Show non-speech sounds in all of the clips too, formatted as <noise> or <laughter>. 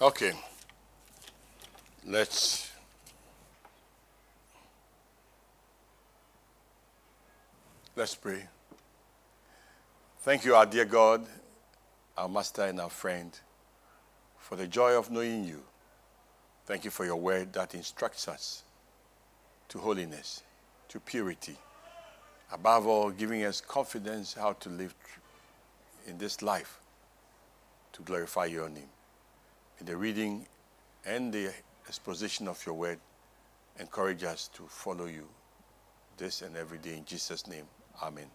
Okay. Let's Let's pray. Thank you, our dear God, our master and our friend, for the joy of knowing you. Thank you for your word that instructs us to holiness, to purity. Above all, giving us confidence how to live in this life to glorify your name. In the reading and the exposition of your word, encourage us to follow you this and every day in Jesus' name. Amen.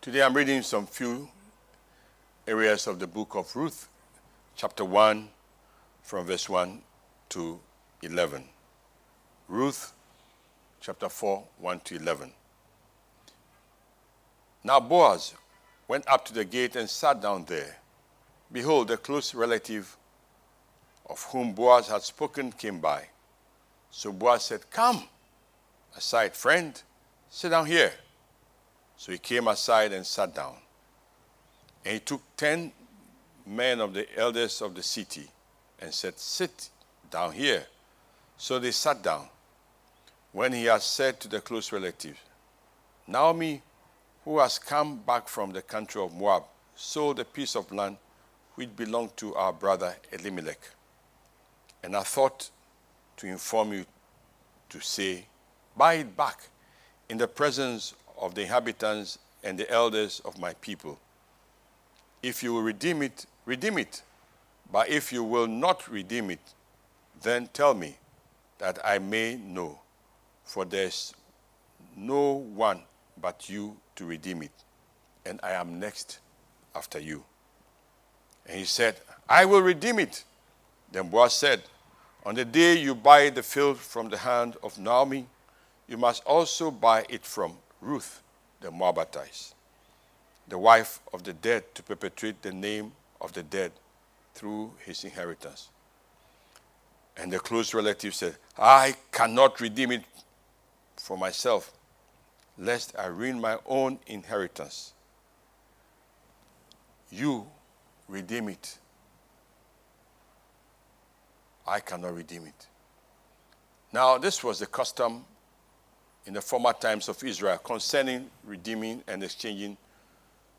Today I'm reading some few areas of the book of Ruth, chapter 1, from verse 1 to 11. Ruth, chapter 4, 1 to 11. Now Boaz went up to the gate and sat down there. Behold, a close relative of whom Boaz had spoken came by. So Boaz said, Come aside, friend, sit down here. So he came aside and sat down. And he took ten men of the elders of the city and said, Sit down here. So they sat down. When he had said to the close relative, Naomi, who has come back from the country of Moab, sold a piece of land which belonged to our brother Elimelech. And I thought to inform you to say, Buy it back in the presence of the inhabitants and the elders of my people. If you will redeem it, redeem it. But if you will not redeem it, then tell me that I may know, for there's no one but you to redeem it, and I am next after you. And he said, I will redeem it. Then Boaz said, On the day you buy the field from the hand of Naomi, you must also buy it from Ruth the Moabitess, the wife of the dead, to perpetuate the name of the dead through his inheritance. And the close relative said, I cannot redeem it for myself, lest I ruin my own inheritance. You redeem it. I cannot redeem it. Now, this was the custom in the former times of Israel concerning redeeming and exchanging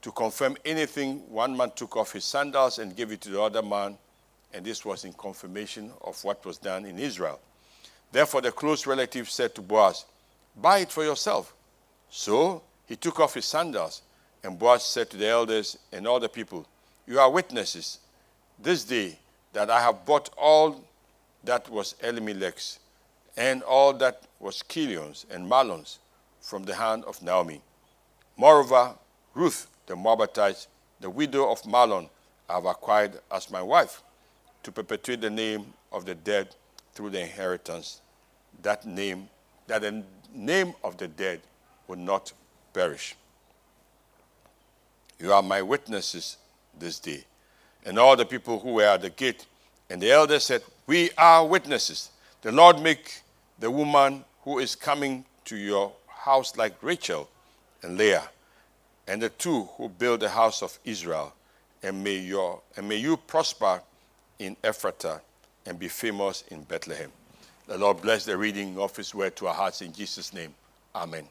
to confirm anything one man took off his sandals and gave it to the other man, and this was in confirmation of what was done in Israel. Therefore, the close relative said to Boaz, Buy it for yourself. So he took off his sandals, and Boaz said to the elders and all the people, You are witnesses this day that I have bought all that was Elimelech's and all that was Chilion's and Mahlon's from the hand of Naomi. Moreover, Ruth the Moabitite, the widow of Mahlon, I have acquired as my wife to perpetuate the name of the dead through the inheritance. That name, that the name of the dead will not perish. You are my witnesses this day. And all the people who were at the gate and the elders said, We are witnesses. The Lord make the woman who is coming to your house like Rachel and Leah, and the two who build the house of Israel, and may, your, and may you prosper in Ephrathah and be famous in Bethlehem. The Lord bless the reading of His word to our hearts in Jesus' name. Amen.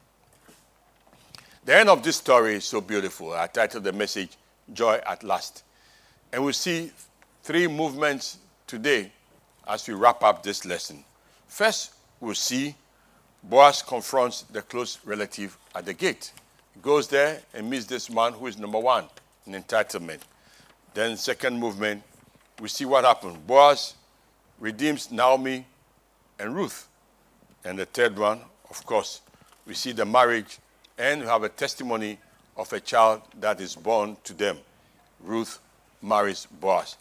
The end of this story is so beautiful. I titled the message Joy at Last. And we see three movements today as we wrap up this lesson. First, we'll see Boaz confronts the close relative at the gate. He goes there and meets this man who is number one in entitlement. Then, second movement, we see what happened. Boaz redeems Naomi and Ruth. And the third one, of course, we see the marriage and we have a testimony of a child that is born to them. Ruth marries Boaz.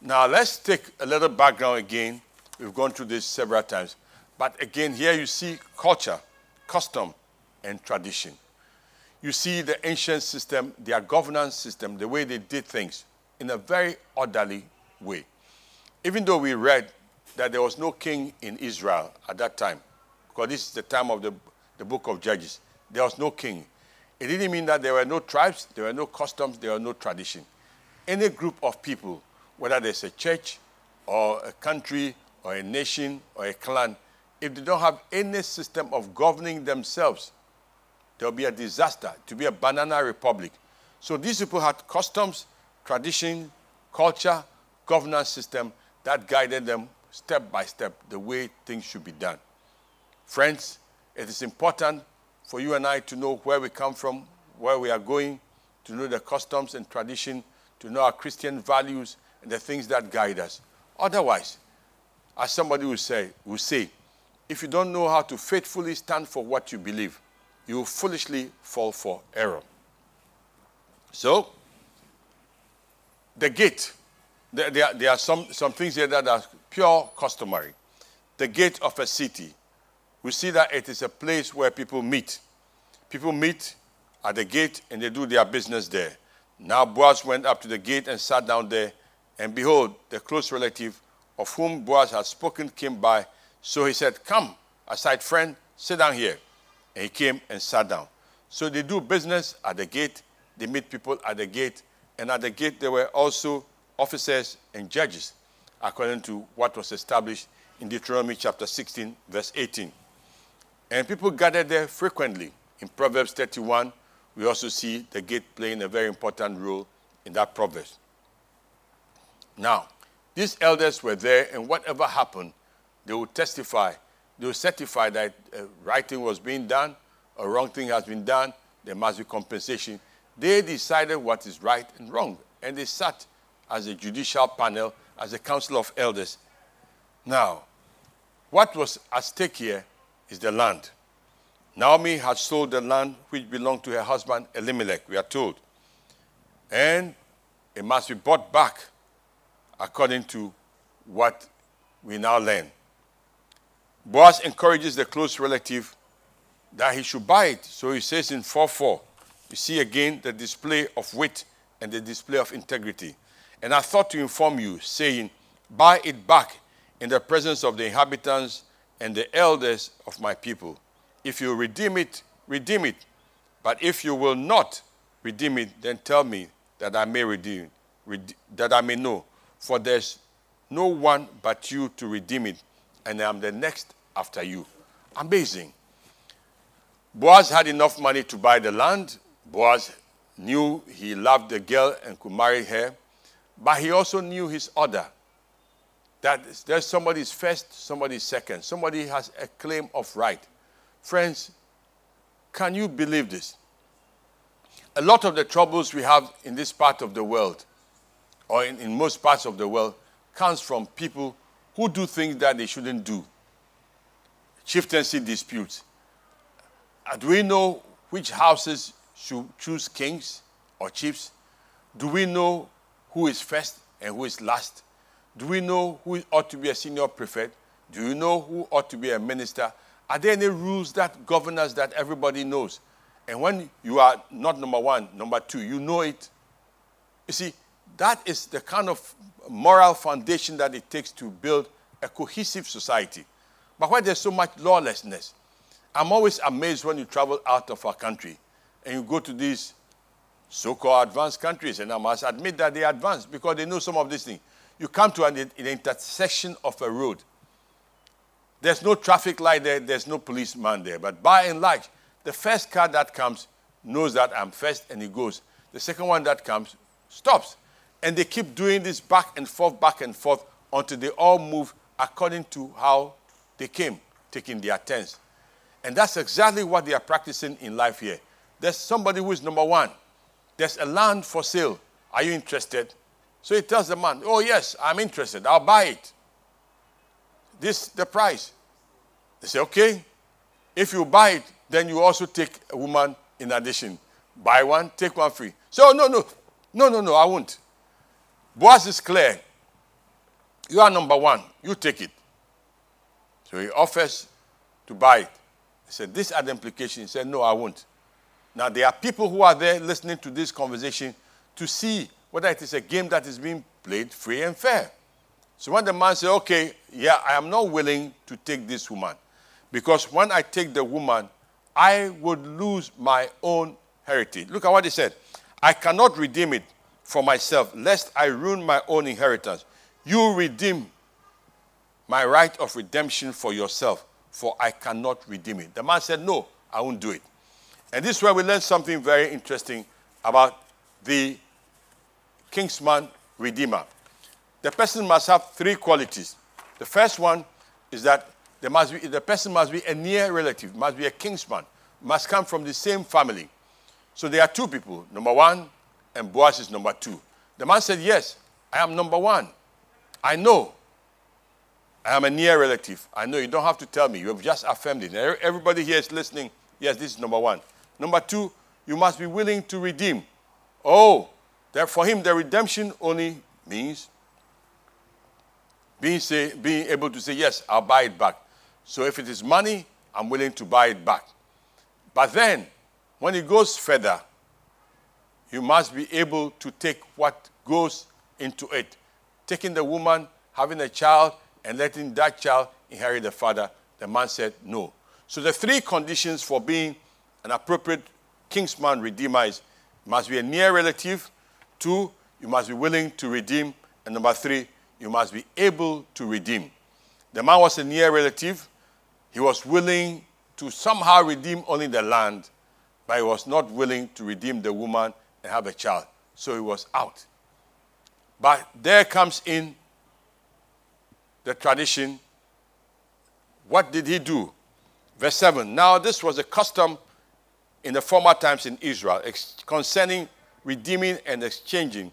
Now, let's take a little background again. We've gone through this several times. But again, here you see culture, custom, and tradition. You see the ancient system, their governance system, the way they did things in a very orderly way. Even though we read that there was no king in Israel at that time, because this is the time of the, the book of Judges, there was no king. It didn't mean that there were no tribes, there were no customs, there were no tradition. Any group of people whether there's a church or a country or a nation or a clan, if they don't have any system of governing themselves, there'll be a disaster, to be a banana republic. So these people had customs, tradition, culture, governance system that guided them step by step the way things should be done. Friends, it is important for you and I to know where we come from, where we are going, to know the customs and tradition, to know our Christian values and the things that guide us. Otherwise, as somebody will say, will say, if you don't know how to faithfully stand for what you believe, you will foolishly fall for error. So, the gate, there, there, there are some, some things here that are pure customary. The gate of a city, we see that it is a place where people meet. People meet at the gate and they do their business there. Now Boaz went up to the gate and sat down there, and behold, the close relative of whom Boaz had spoken came by. So he said, Come, aside friend, sit down here. And he came and sat down. So they do business at the gate, they meet people at the gate, and at the gate there were also officers and judges, according to what was established in Deuteronomy chapter 16, verse 18. And people gathered there frequently. In Proverbs 31, we also see the gate playing a very important role in that proverb. Now, these elders were there, and whatever happened, they would testify. They would certify that uh, thing was being done, a wrong thing has been done, there must be compensation. They decided what is right and wrong, and they sat as a judicial panel, as a council of elders. Now, what was at stake here is the land. Naomi had sold the land which belonged to her husband Elimelech, we are told. And it must be bought back according to what we now learn. Boaz encourages the close relative that he should buy it. So he says in 4 4, you see again the display of wit and the display of integrity. And I thought to inform you, saying, Buy it back in the presence of the inhabitants and the elders of my people. If you redeem it, redeem it. But if you will not redeem it, then tell me that I may redeem, rede- that I may know. For there's no one but you to redeem it, and I am the next after you. Amazing. Boaz had enough money to buy the land. Boaz knew he loved the girl and could marry her, but he also knew his order that there's somebody's first, somebody's second. Somebody has a claim of right. Friends, can you believe this? A lot of the troubles we have in this part of the world, or in, in most parts of the world, comes from people who do things that they shouldn't do. Chieftaincy disputes. Uh, do we know which houses should choose kings or chiefs? Do we know who is first and who is last? Do we know who ought to be a senior prefect? Do you know who ought to be a minister? Are there any rules that govern us that everybody knows? And when you are not number one, number two, you know it. You see, that is the kind of moral foundation that it takes to build a cohesive society. But why there's so much lawlessness, I'm always amazed when you travel out of our country and you go to these so called advanced countries, and I must admit that they're advanced because they know some of these things. You come to an, an intersection of a road, there's no traffic light there, there's no policeman there. But by and large, the first car that comes knows that I'm first and he goes. The second one that comes stops. And they keep doing this back and forth, back and forth until they all move according to how they came, taking their turns. And that's exactly what they are practicing in life here. There's somebody who is number one. There's a land for sale. Are you interested? So he tells the man, Oh, yes, I'm interested. I'll buy it this the price. They say, okay, if you buy it, then you also take a woman in addition. Buy one, take one free. So no, no, no, no, no, I won't. Boaz is clear. You are number one. You take it. So he offers to buy it. He said, This had implication. He said, No, I won't. Now there are people who are there listening to this conversation to see whether it is a game that is being played free and fair. So when the man said, Okay, yeah, I am not willing to take this woman, because when I take the woman, I would lose my own heritage. Look at what he said. I cannot redeem it, for myself, lest I ruin my own inheritance. You redeem my right of redemption for yourself, for I cannot redeem it. The man said, No, I won't do it. And this is where we learn something very interesting about the kinsman redeemer. The person must have three qualities. The first one is that there must be, the person must be a near relative, must be a kinsman, must come from the same family. So there are two people, number one, and Boaz is number two. The man said, Yes, I am number one. I know. I am a near relative. I know you don't have to tell me. You have just affirmed it. Everybody here is listening. Yes, this is number one. Number two, you must be willing to redeem. Oh, that for him, the redemption only means being, say, being able to say, Yes, I'll buy it back. So if it is money, I'm willing to buy it back. But then, when it goes further, you must be able to take what goes into it. Taking the woman, having a child, and letting that child inherit the father. The man said no. So the three conditions for being an appropriate kinsman redeemer is must be a near relative. Two, you must be willing to redeem. And number three, you must be able to redeem. The man was a near relative. He was willing to somehow redeem only the land, but he was not willing to redeem the woman and have a child. So he was out. But there comes in the tradition. What did he do? Verse 7 Now, this was a custom in the former times in Israel concerning redeeming and exchanging.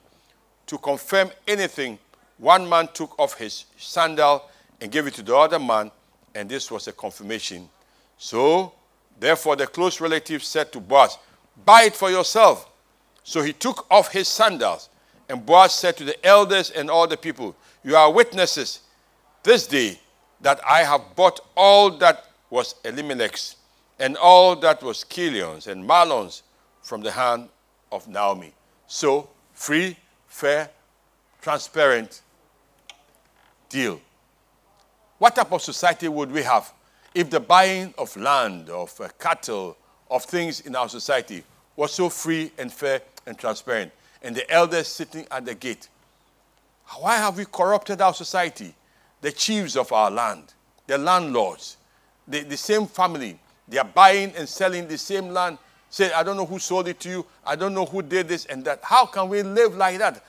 To confirm anything, one man took off his sandal and gave it to the other man, and this was a confirmation. So, therefore, the close relative said to Boaz, Buy it for yourself. So he took off his sandals, and Boaz said to the elders and all the people, You are witnesses this day that I have bought all that was Elimelech's and all that was Chilion's and Mahlon's from the hand of Naomi. So, free, fair, transparent deal. What type of society would we have if the buying of land, of uh, cattle, of things in our society was so free and fair and transparent, and the elders sitting at the gate? Why have we corrupted our society? The chiefs of our land, the landlords, the, the same family, they are buying and selling the same land. Say, I don't know who sold it to you. I don't know who did this and that. How can we live like that?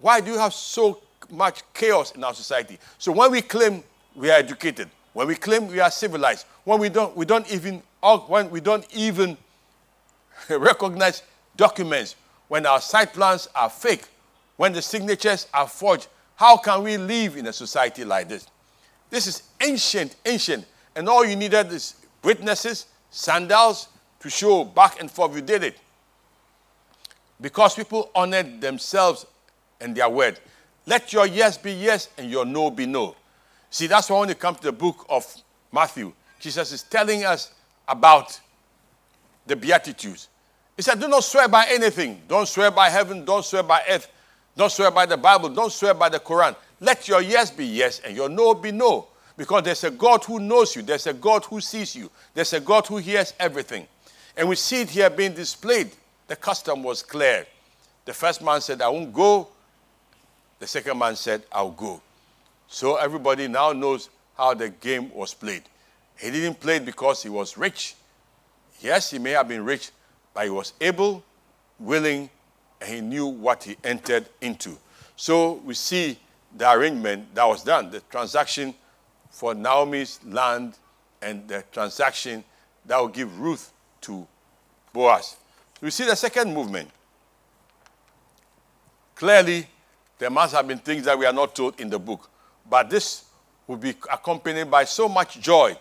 Why do you have so much chaos in our society? So when we claim we are educated, when we claim we are civilized, when we don't, we don't even, when we don't even <laughs> recognize documents, when our site plans are fake, when the signatures are forged, how can we live in a society like this? This is ancient, ancient, and all you needed is witnesses, sandals to show back and forth you did it. Because people honored themselves and their word. Let your yes be yes and your no be no. See, that's why when you come to the book of Matthew, Jesus is telling us about the Beatitudes. He said, Do not swear by anything. Don't swear by heaven. Don't swear by earth. Don't swear by the Bible. Don't swear by the Quran. Let your yes be yes and your no be no. Because there's a God who knows you, there's a God who sees you, there's a God who hears everything. And we see it here being displayed. The custom was clear. The first man said, I won't go. The second man said, I'll go. So everybody now knows how the game was played. He didn't play it because he was rich. Yes, he may have been rich, but he was able, willing, and he knew what he entered into. So we see the arrangement that was done. The transaction for Naomi's land and the transaction that will give Ruth to Boaz. We see the second movement. Clearly, there must have been things that we are not told in the book, but this will be accompanied by so much joy.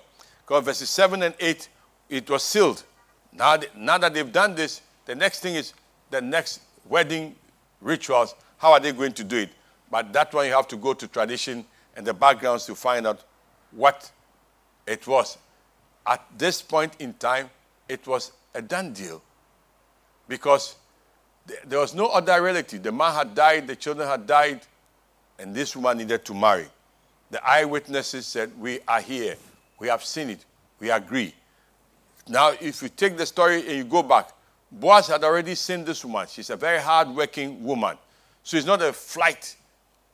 Because verses 7 and 8, it was sealed. Now, now that they've done this, the next thing is the next wedding rituals. How are they going to do it? But that one you have to go to tradition and the backgrounds to find out what it was. At this point in time, it was a done deal because there was no other relative. The man had died, the children had died, and this woman needed to marry. The eyewitnesses said, We are here. We have seen it. We agree. Now, if you take the story and you go back, Boaz had already seen this woman. She's a very hard-working woman. So it's not a flight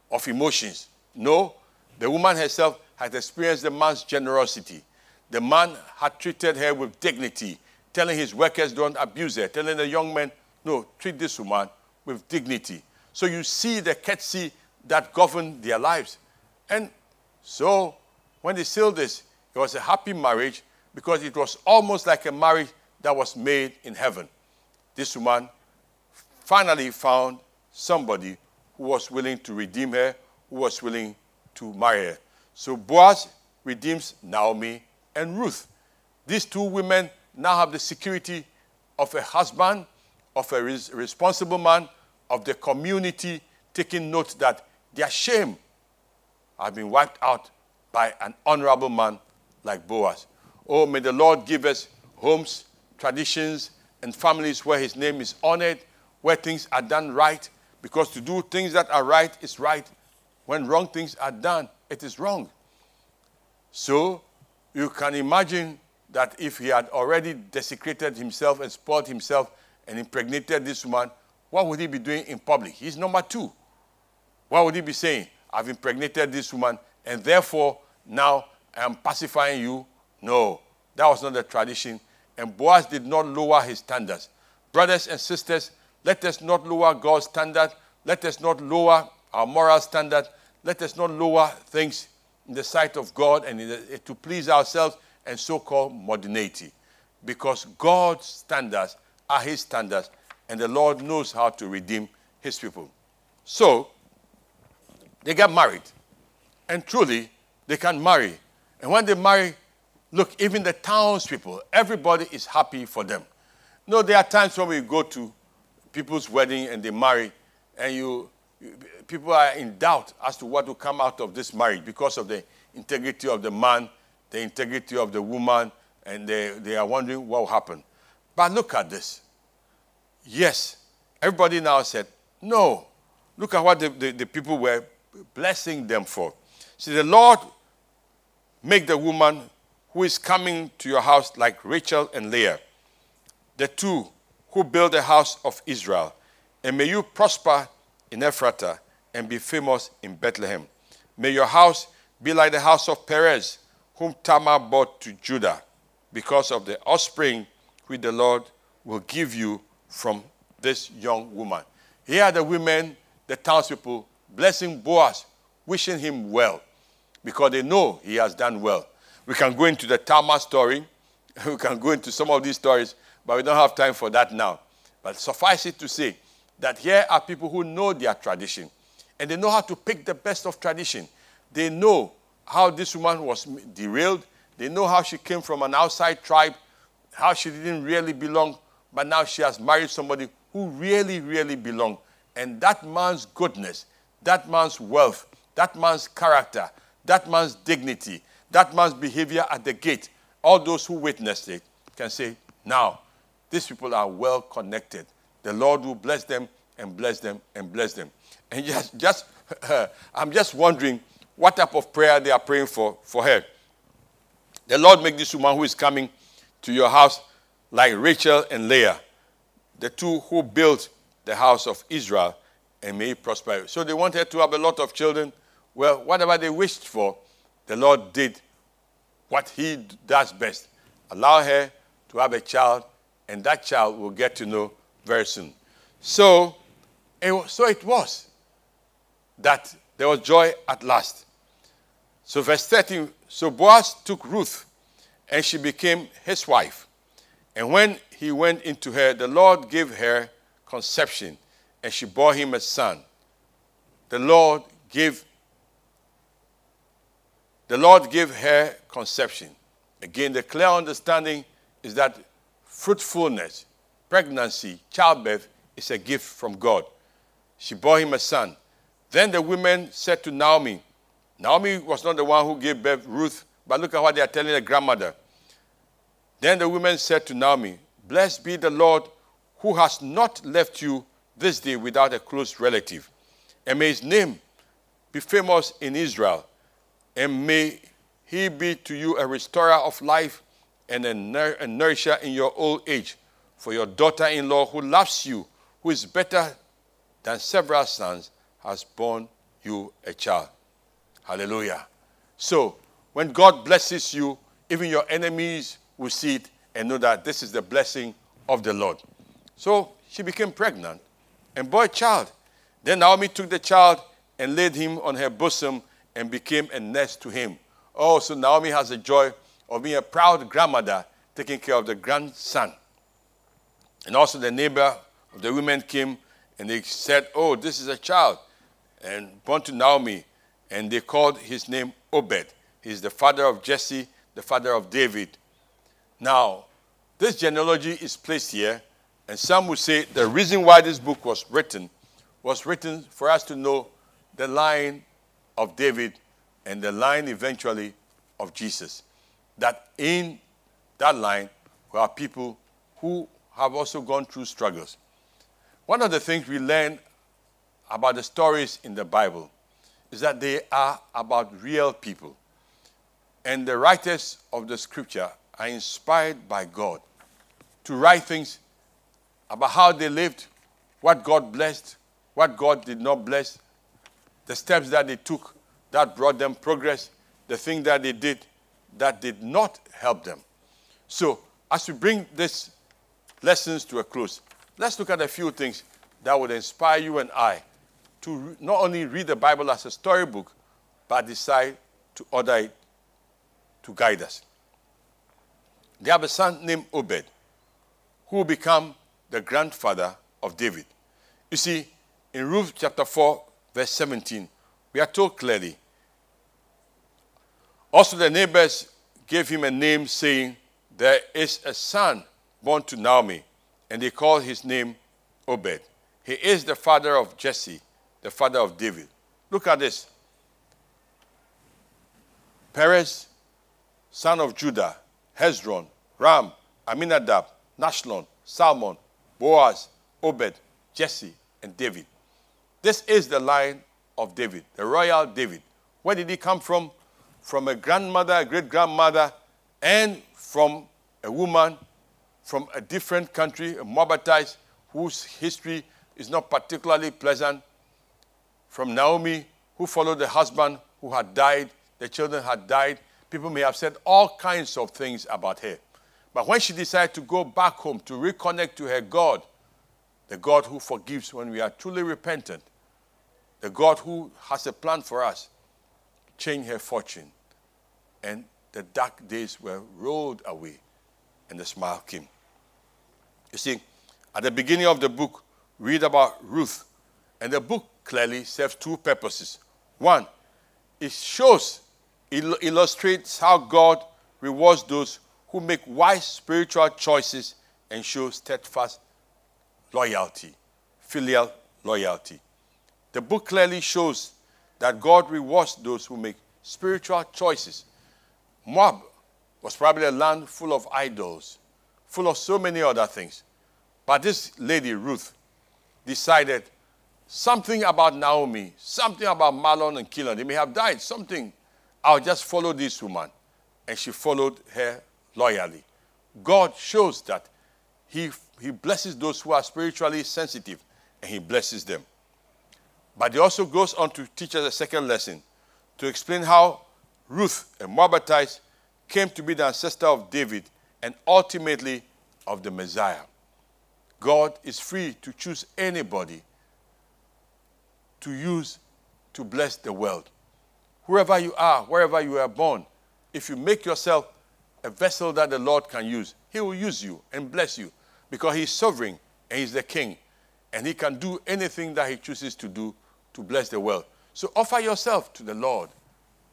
of emotions. No, the woman herself had experienced the man's generosity. The man had treated her with dignity, telling his workers don't abuse her, telling the young men, no, treat this woman with dignity. So you see the courtesy that governed their lives. And so when they sealed this, it was a happy marriage because it was almost like a marriage that was made in heaven. This woman finally found somebody who was willing to redeem her, who was willing to marry her. So Boaz redeems Naomi and Ruth. These two women now have the security of a husband, of a res- responsible man, of the community taking note that their shame has been wiped out by an honorable man like Boaz. Oh, may the Lord give us homes, traditions, and families where his name is honored, where things are done right, because to do things that are right is right. When wrong things are done, it is wrong. So you can imagine that if he had already desecrated himself and spoiled himself and impregnated this woman, what would he be doing in public? He's number two. What would he be saying? I've impregnated this woman, and therefore now I am pacifying you. No, that was not the tradition. And Boaz did not lower his standards. Brothers and sisters, let us not lower God's standard. Let us not lower our moral standard. Let us not lower things in the sight of God and the, to please ourselves and so called modernity. Because God's standards are His standards, and the Lord knows how to redeem His people. So, they get married. And truly, they can marry. And when they marry, look, even the townspeople, everybody is happy for them. no, there are times when we go to people's wedding and they marry, and you, people are in doubt as to what will come out of this marriage because of the integrity of the man, the integrity of the woman, and they, they are wondering what will happen. But look at this. Yes, everybody now said, no. Look at what the, the, the people were blessing them for. See, the Lord make the woman who is coming to your house like Rachel and Leah, the two who build the house of Israel. And may you prosper in Ephrathah and be famous in Bethlehem. May your house be like the house of Perez, whom Tamar brought to Judah, because of the offspring which the Lord will give you from this young woman. Here are the women, the townspeople, blessing Boaz, wishing him well, because they know he has done well. We can go into the Tamar story, <laughs> we can go into some of these stories, but we don't have time for that now. But suffice it to say that here are people who know their tradition, and they know how to pick the best of tradition. They know how this woman was derailed. They know how she came from an outside tribe, how she didn't really belong, but now she has married somebody who really, really belonged. And that man's goodness, that man's wealth, that man's character, that man's dignity, that man's behavior at the gate, all those who witnessed it can say, now, these people are well connected. The Lord will bless them and bless them and bless them. And <laughs> just, just <laughs> I'm just wondering what type of prayer they are praying for for her. The Lord make this woman who is coming to your house like Rachel and Leah, the two who built the house of Israel, and may prosper. So they wanted to have a lot of children. Well, whatever they wished for, the Lord did what He does best. Allow her to have a child, and that child will get to know very soon. So, so it was that there was joy at last. So, verse 13 so Boaz took Ruth, and she became his wife. And when he went into her, the Lord gave her conception, and she bore him a son. The Lord gave the Lord gave her conception. Again, the clear understanding is that fruitfulness, pregnancy, childbirth is a gift from God. She bore him a son. Then the women said to Naomi, Naomi was not the one who gave birth Ruth, but look at what they are telling the grandmother. Then the women said to Naomi, Blessed be the Lord who has not left you this day without a close relative. And may his name be famous in Israel. And may he be to you a restorer of life and a, nour- a nourisher in your old age. For your daughter in law who loves you, who is better than several sons has born you a child. Hallelujah. So, when God blesses you, even your enemies will see it and know that this is the blessing of the Lord. So, she became pregnant and bore a child. Then Naomi took the child and laid him on her bosom and became a nurse to him. Oh, so Naomi has the joy of being a proud grandmother taking care of the grandson. And also the neighbor of the women came and they said, Oh, this is a child and born to Naomi. And they called his name Obed. He's the father of Jesse, the father of David. Now, this genealogy is placed here, and some would say the reason why this book was written was written for us to know the line of David and the line eventually of Jesus. That in that line were people who have also gone through struggles. One of the things we learn about the stories in the Bible is that they are about real people. And the writers of the scripture are inspired by God to write things about how they lived, what God blessed, what God did not bless, the steps that they took that brought them progress, the thing that they did that did not help them. So, as we bring these lessons to a close, let's look at a few things that would inspire you and I to not only read the Bible as a storybook, but decide to order it to guide us. They have a son named Obed, who will become the grandfather of David. You see, in Ruth chapter 4, verse 17, we are told clearly. Also, the neighbors gave him a name, saying, There is a son born to Naomi, and they called his name Obed. He is the father of Jesse, the father of David. Look at this. Perez, son of Judah, Hezron, Ram, Aminadab, Nahshon, Salmon, Boaz, Obed, Jesse, and David. This is the line of David, the royal David. Where did he come from? From a grandmother, a great grandmother, and from a woman from a different country, a Moabitite, whose history is not particularly pleasant. From Naomi, who followed the husband who had died, the children had died. People may have said all kinds of things about her. But when she decided to go back home to reconnect to her God, the God who forgives when we are truly repentant, the God who has a plan for us, changed her fortune. And the dark days were rolled away, and the smile came. You see, at the beginning of the book, read about Ruth, and the book clearly serves two purposes. One, it shows, it illustrates how God rewards those who make wise spiritual choices and show steadfast loyalty, filial loyalty. The book clearly shows that God rewards those who make spiritual choices. Moab was probably a land full of idols, full of so many other things. But this lady, Ruth, decided something about Naomi, something about Mahlon and Chilion. They may have died, something. I'll just follow this woman. And she followed her loyally. God shows that he, he blesses those who are spiritually sensitive and He blesses them. But He also goes on to teach us a second lesson to explain how Ruth, a Moabitite, came to be the ancestor of David and ultimately of the Messiah. God is free to choose anybody to use to bless the world. Wherever you are, wherever you are born, if you make yourself a vessel that the Lord can use, He will use you and bless you because He's sovereign and He's the King and He can do anything that He chooses to do to bless the world. So offer yourself to the Lord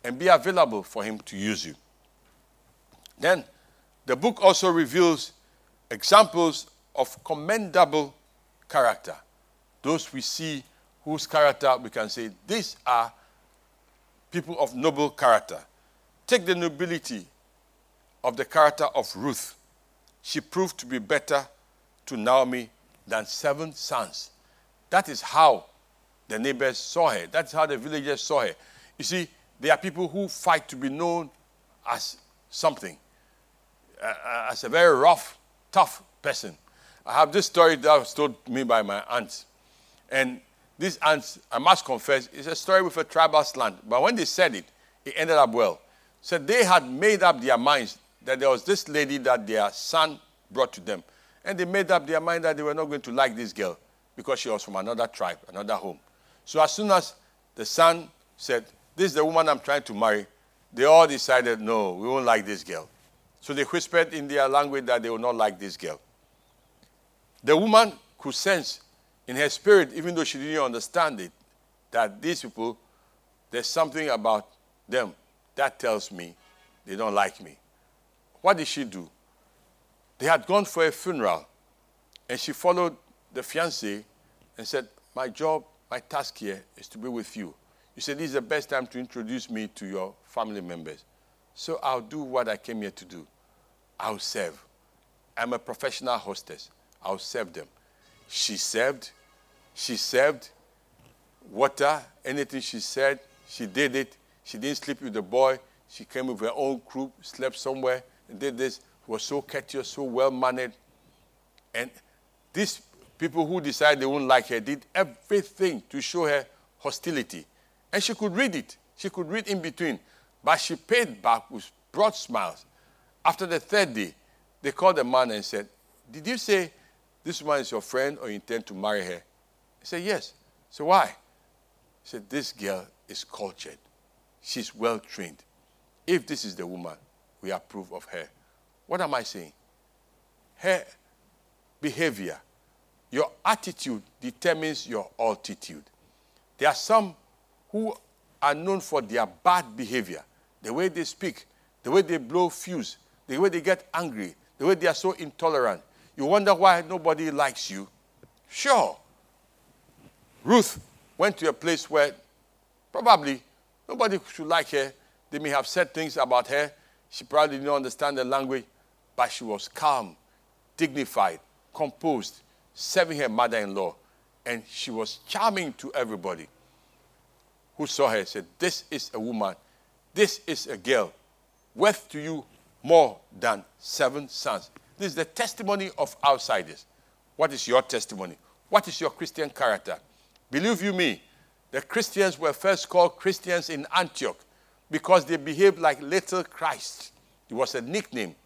and be available for Him to use you. Then, the book also reveals examples of commendable character. Those we see whose character we can say, these are people of noble character. Take the nobility of the character of Ruth. She proved to be better to Naomi than seven sons. That is how the neighbors saw her. That's how the villagers saw her. You see, there are people who fight to be known as something, uh, as a very rough, tough person. I have this story that was told me by my aunt. And ants, I must confess, it's a story with a tribal slant. But when they said it, it ended up well. So they had made up their minds that there was this lady that their son brought to them. And they made up their mind that they were not going to like this girl because she was from another tribe, another home. So as soon as the son said, This is the woman I'm trying to marry, they all decided, No, we won't like this girl. So they whispered in their language that they would not like this girl. The woman could sense in her spirit, even though she didn't understand it, that these people, there's something about them that tells me they don't like me. What did she do? They had gone for a funeral, and she followed the fiancé and said, My job, my task here is to be with you. You said, This is the best time to introduce me to your family members. So I'll do what I came here to do. I'll serve. I'm a professional hostess. I'll serve them. She served. She served. Water, anything she said, she did it. She didn't sleep with the boy. She came with her own group, slept somewhere, and did this. Was so courteous, so well mannered. And these people who decided they wouldn't like her did everything to show her hostility. And she could read it. She could read in between. But she paid back with broad smiles. After the third day, they called the man and said, Did you say this woman is your friend or you intend to marry her? He said, Yes. So why? He said, This girl is cultured. She's well trained. If this is the woman, we approve of her. What am I saying? Her behavior, your attitude determines your altitude. There are some who are known for their bad behavior, the way they speak, the way they blow fuse, the way they get angry, the way they are so intolerant. You wonder why nobody likes you? Sure. Ruth went to a place where probably nobody should like her. They may have said things about her. She probably didn't understand the language, but she was calm, dignified, composed, serving her mother in law. And she was charming to everybody who saw her said, This is a woman, this is a girl, worth to you more than seven sons. This is the testimony of outsiders. What is your testimony? What is your Christian character? Believe you me, the Christians were first called Christians in Antioch because they behaved like little Christ. It was a nickname.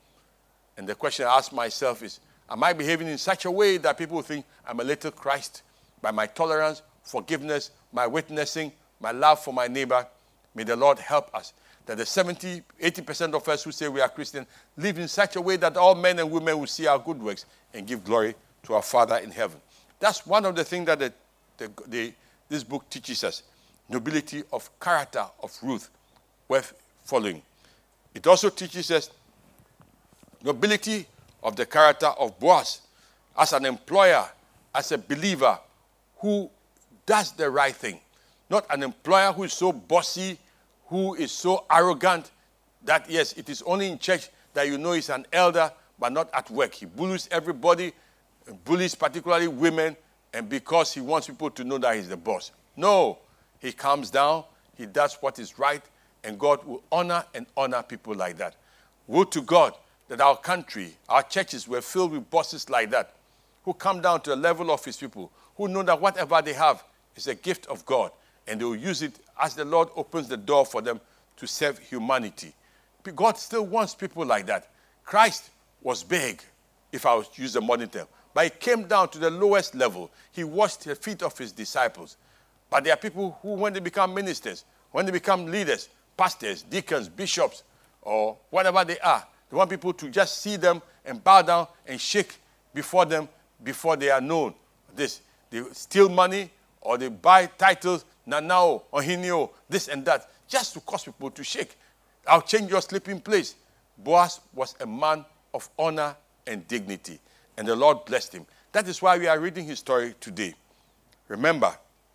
And the question I ask myself is Am I behaving in such a way that people think I'm a little Christ by my tolerance, forgiveness, my witnessing, my love for my neighbor? May the Lord help us that the 70, 80% of us who say we are Christian live in such a way that all men and women will see our good works and give glory to our Father in heaven. That's one of the things that the, the, the, this book teaches us nobility of character of Ruth worth following. It also teaches us nobility of the character of Boaz as an employer, as a believer who does the right thing. Not an employer who is so bossy who is so arrogant that, yes, it is only in church that you know he's an elder, but not at work. He bullies everybody, bullies particularly women, and because he wants people to know that he's the boss. No, he calms down, he does what is right, and God will honor and honor people like that. Woe to God that our country, our churches were filled with bosses like that, who come down to the level of his people, who know that whatever they have is a gift of God, and they will use it as the Lord opens the door for them to serve humanity. God still wants people like that. Christ was big, if I was to use the modern term, but he came down to the lowest level. He washed the feet of his disciples. But there are people who, when they become ministers, when they become leaders, pastors, deacons, bishops, or whatever they are, they want people to just see them and bow down and shake before them before they are known. This, they steal money or they buy titles Nanao, Ohinio, this and that, just to cause people to shake. I'll change your sleeping place. Boaz was a man of honor and dignity, and the Lord blessed him. That is why we are reading his story today. Remember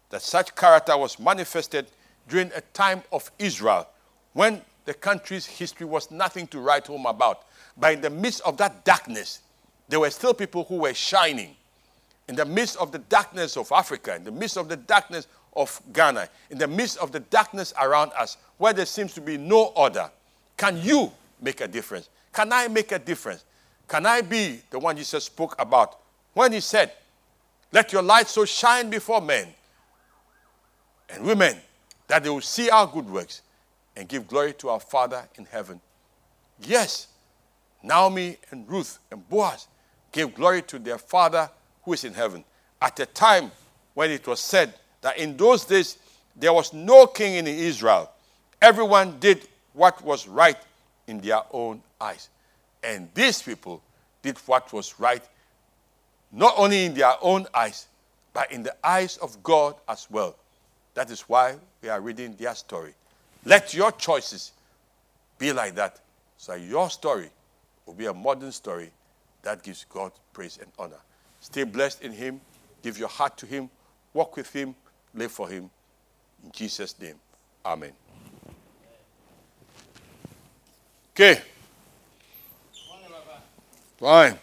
that such character was manifested during a time of Israel when the country's history was nothing to write home about. But in the midst of that darkness, there were still people who were shining. In the midst of the darkness of Africa, in the midst of the darkness of Ghana, in the midst of the darkness around us, where there seems to be no order, can you make a difference? Can I make a difference? Can I be the one Jesus spoke about when he said, Let your light so shine before men and women, that they will see our good works and give glory to our Father in heaven. Yes, Naomi and Ruth and Boaz gave glory to their Father who is in heaven. At a time when it was said that in those days there was no king in Israel, everyone did what was right in their own eyes. And these people did what was right, not only in their own eyes, but in the eyes of God as well. That is why we are reading their story. Let your choices be like that, so your story will be a modern story that gives God praise and honor. Stay blessed in Him, give your heart to Him, walk with Him, live for Him. In Jesus' name, Amen. Okay. Fine.